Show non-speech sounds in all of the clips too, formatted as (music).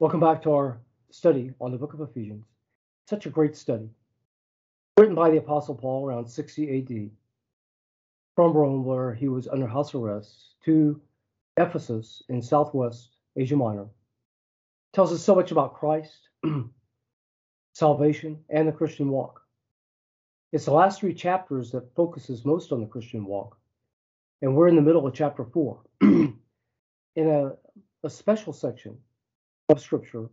Welcome back to our study on the book of Ephesians. Such a great study. Written by the Apostle Paul around 60 AD from Rome, where he was under house arrest, to Ephesus in southwest Asia Minor. Tells us so much about Christ, (clears throat) salvation, and the Christian walk. It's the last three chapters that focuses most on the Christian walk. And we're in the middle of chapter four. (clears throat) in a a special section of Scripture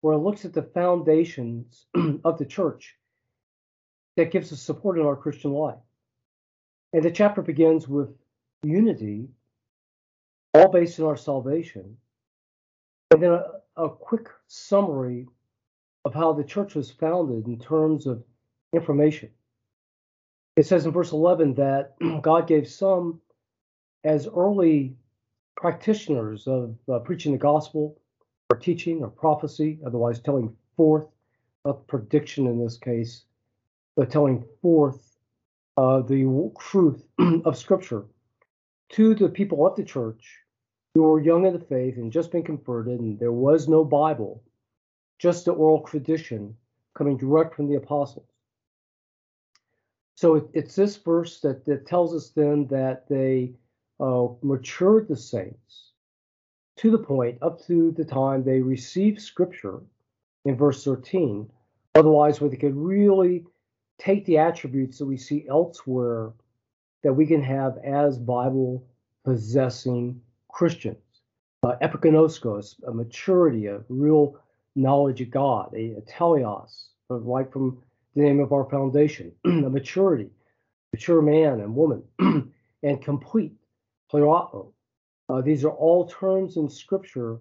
where it looks at the foundations (clears throat) of the church that gives us support in our Christian life. And the chapter begins with unity, all based on our salvation, and then a, a quick summary of how the church was founded in terms of information. It says in verse 11 that (clears throat) God gave some as early practitioners of uh, preaching the gospel or teaching or prophecy, otherwise telling forth, not prediction in this case, but telling forth uh, the truth (clears throat) of Scripture to the people of the church who were young in the faith and just been converted, and there was no Bible, just the oral tradition coming direct from the apostles. So it, it's this verse that, that tells us then that they uh, matured the saints to the point up to the time they received scripture in verse 13. Otherwise, where they could really take the attributes that we see elsewhere that we can have as Bible possessing Christians. Uh, epiginoskos, a maturity, a real knowledge of God, a, a teleios, right from the name of our foundation, (clears throat) a maturity, mature man and woman, (clears throat) and complete plerao. Uh, these are all terms in Scripture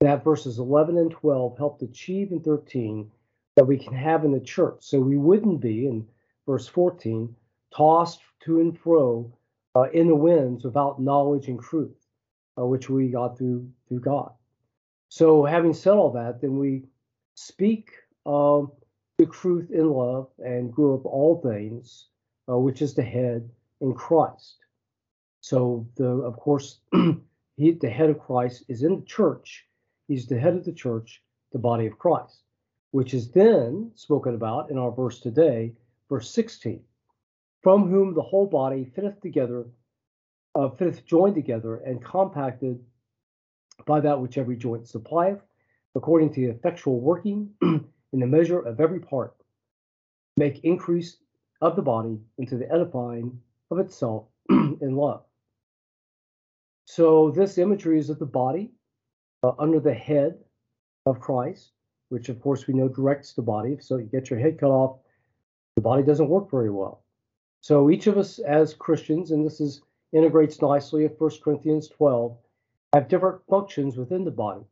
that verses 11 and 12 helped achieve in 13 that we can have in the church. So we wouldn't be, in verse 14, tossed to and fro uh, in the winds without knowledge and truth, uh, which we got through through God. So having said all that, then we speak um, the truth in love and grew up all things, uh, which is the head in Christ. So the of course (clears throat) he the head of Christ is in the church. He's the head of the church, the body of Christ, which is then spoken about in our verse today, verse 16, from whom the whole body fitteth together, uh, fitteth joined together and compacted by that which every joint supplieth, according to the effectual working (clears throat) in the measure of every part, make increase of the body into the edifying of itself (clears throat) in love. So this imagery is of the body uh, under the head of Christ, which of course we know directs the body. So you get your head cut off, the body doesn't work very well. So each of us as Christians, and this is integrates nicely at 1 Corinthians 12, have different functions within the body.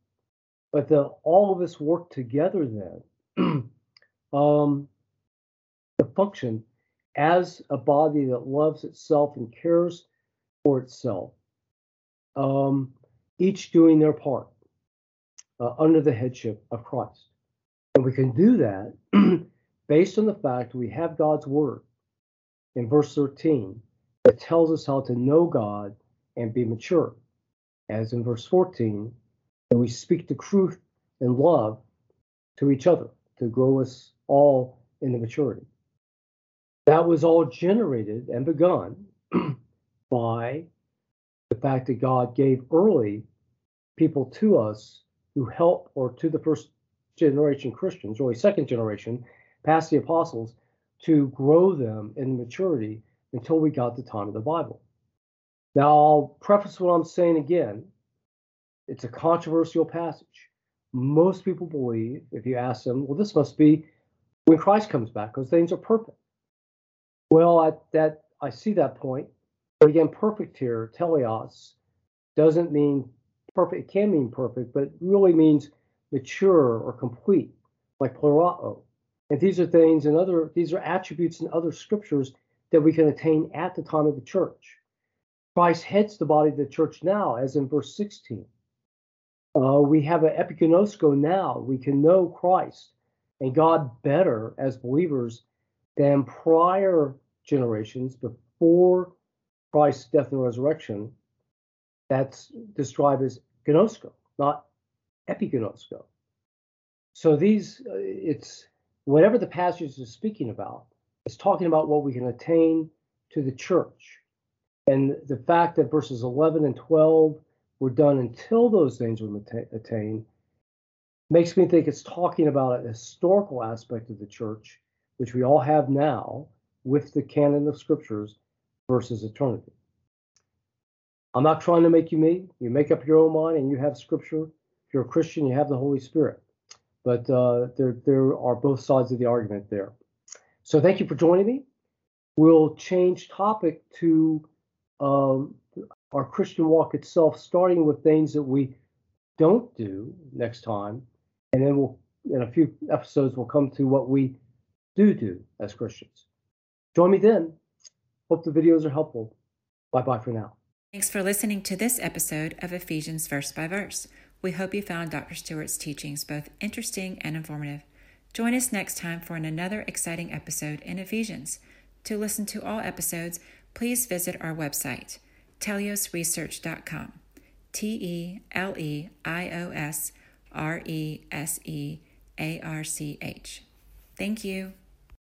But the, all of us work together then. (clears throat) um, the function as a body that loves itself and cares for itself um, each doing their part uh, under the headship of Christ. And we can do that (clears throat) based on the fact we have God's word in verse 13 that tells us how to know God and be mature. As in verse 14, that we speak the truth in love to each other to grow us all into maturity. That was all generated and begun (clears throat) by the fact that God gave early people to us who help, or to the first generation Christians, really second generation, past the apostles, to grow them in maturity until we got the time of the Bible. Now, I'll preface what I'm saying again. It's a controversial passage. Most people believe, if you ask them, well, this must be when Christ comes back because things are perfect. Well, I, that I see that point, but again, perfect here, teleios, doesn't mean perfect, it can mean perfect, but it really means mature or complete, like plerao. And these are things and other these are attributes in other scriptures that we can attain at the time of the church. Christ heads the body of the church now, as in verse 16. Uh, we have an epiginosko now. We can know Christ and God better as believers than prior generations before Christ's death and resurrection. That's described as gnosko, not epignosko. So these, uh, it's whatever the passage is speaking about, it's talking about what we can attain to the church. And the fact that verses 11 and 12 were done until those things were attained makes me think it's talking about a historical aspect of the church, which we all have now with the canon of scriptures versus eternity. I'm not trying to make you me. You make up your own mind and you have scripture. If you're a Christian, you have the Holy Spirit. But uh, there, there are both sides of the argument there. So thank you for joining me. We'll change topic to um, our Christian walk itself, starting with things that we don't do next time, and then we'll in a few episodes we'll come to what we do do as Christians. Join me then. Hope the videos are helpful. Bye bye for now. Thanks for listening to this episode of Ephesians Verse by Verse. We hope you found Dr. Stewart's teachings both interesting and informative. Join us next time for another exciting episode in Ephesians. To listen to all episodes, please visit our website, teleiosresearch.com. T E L E I O S R E S E A R C H. Thank you.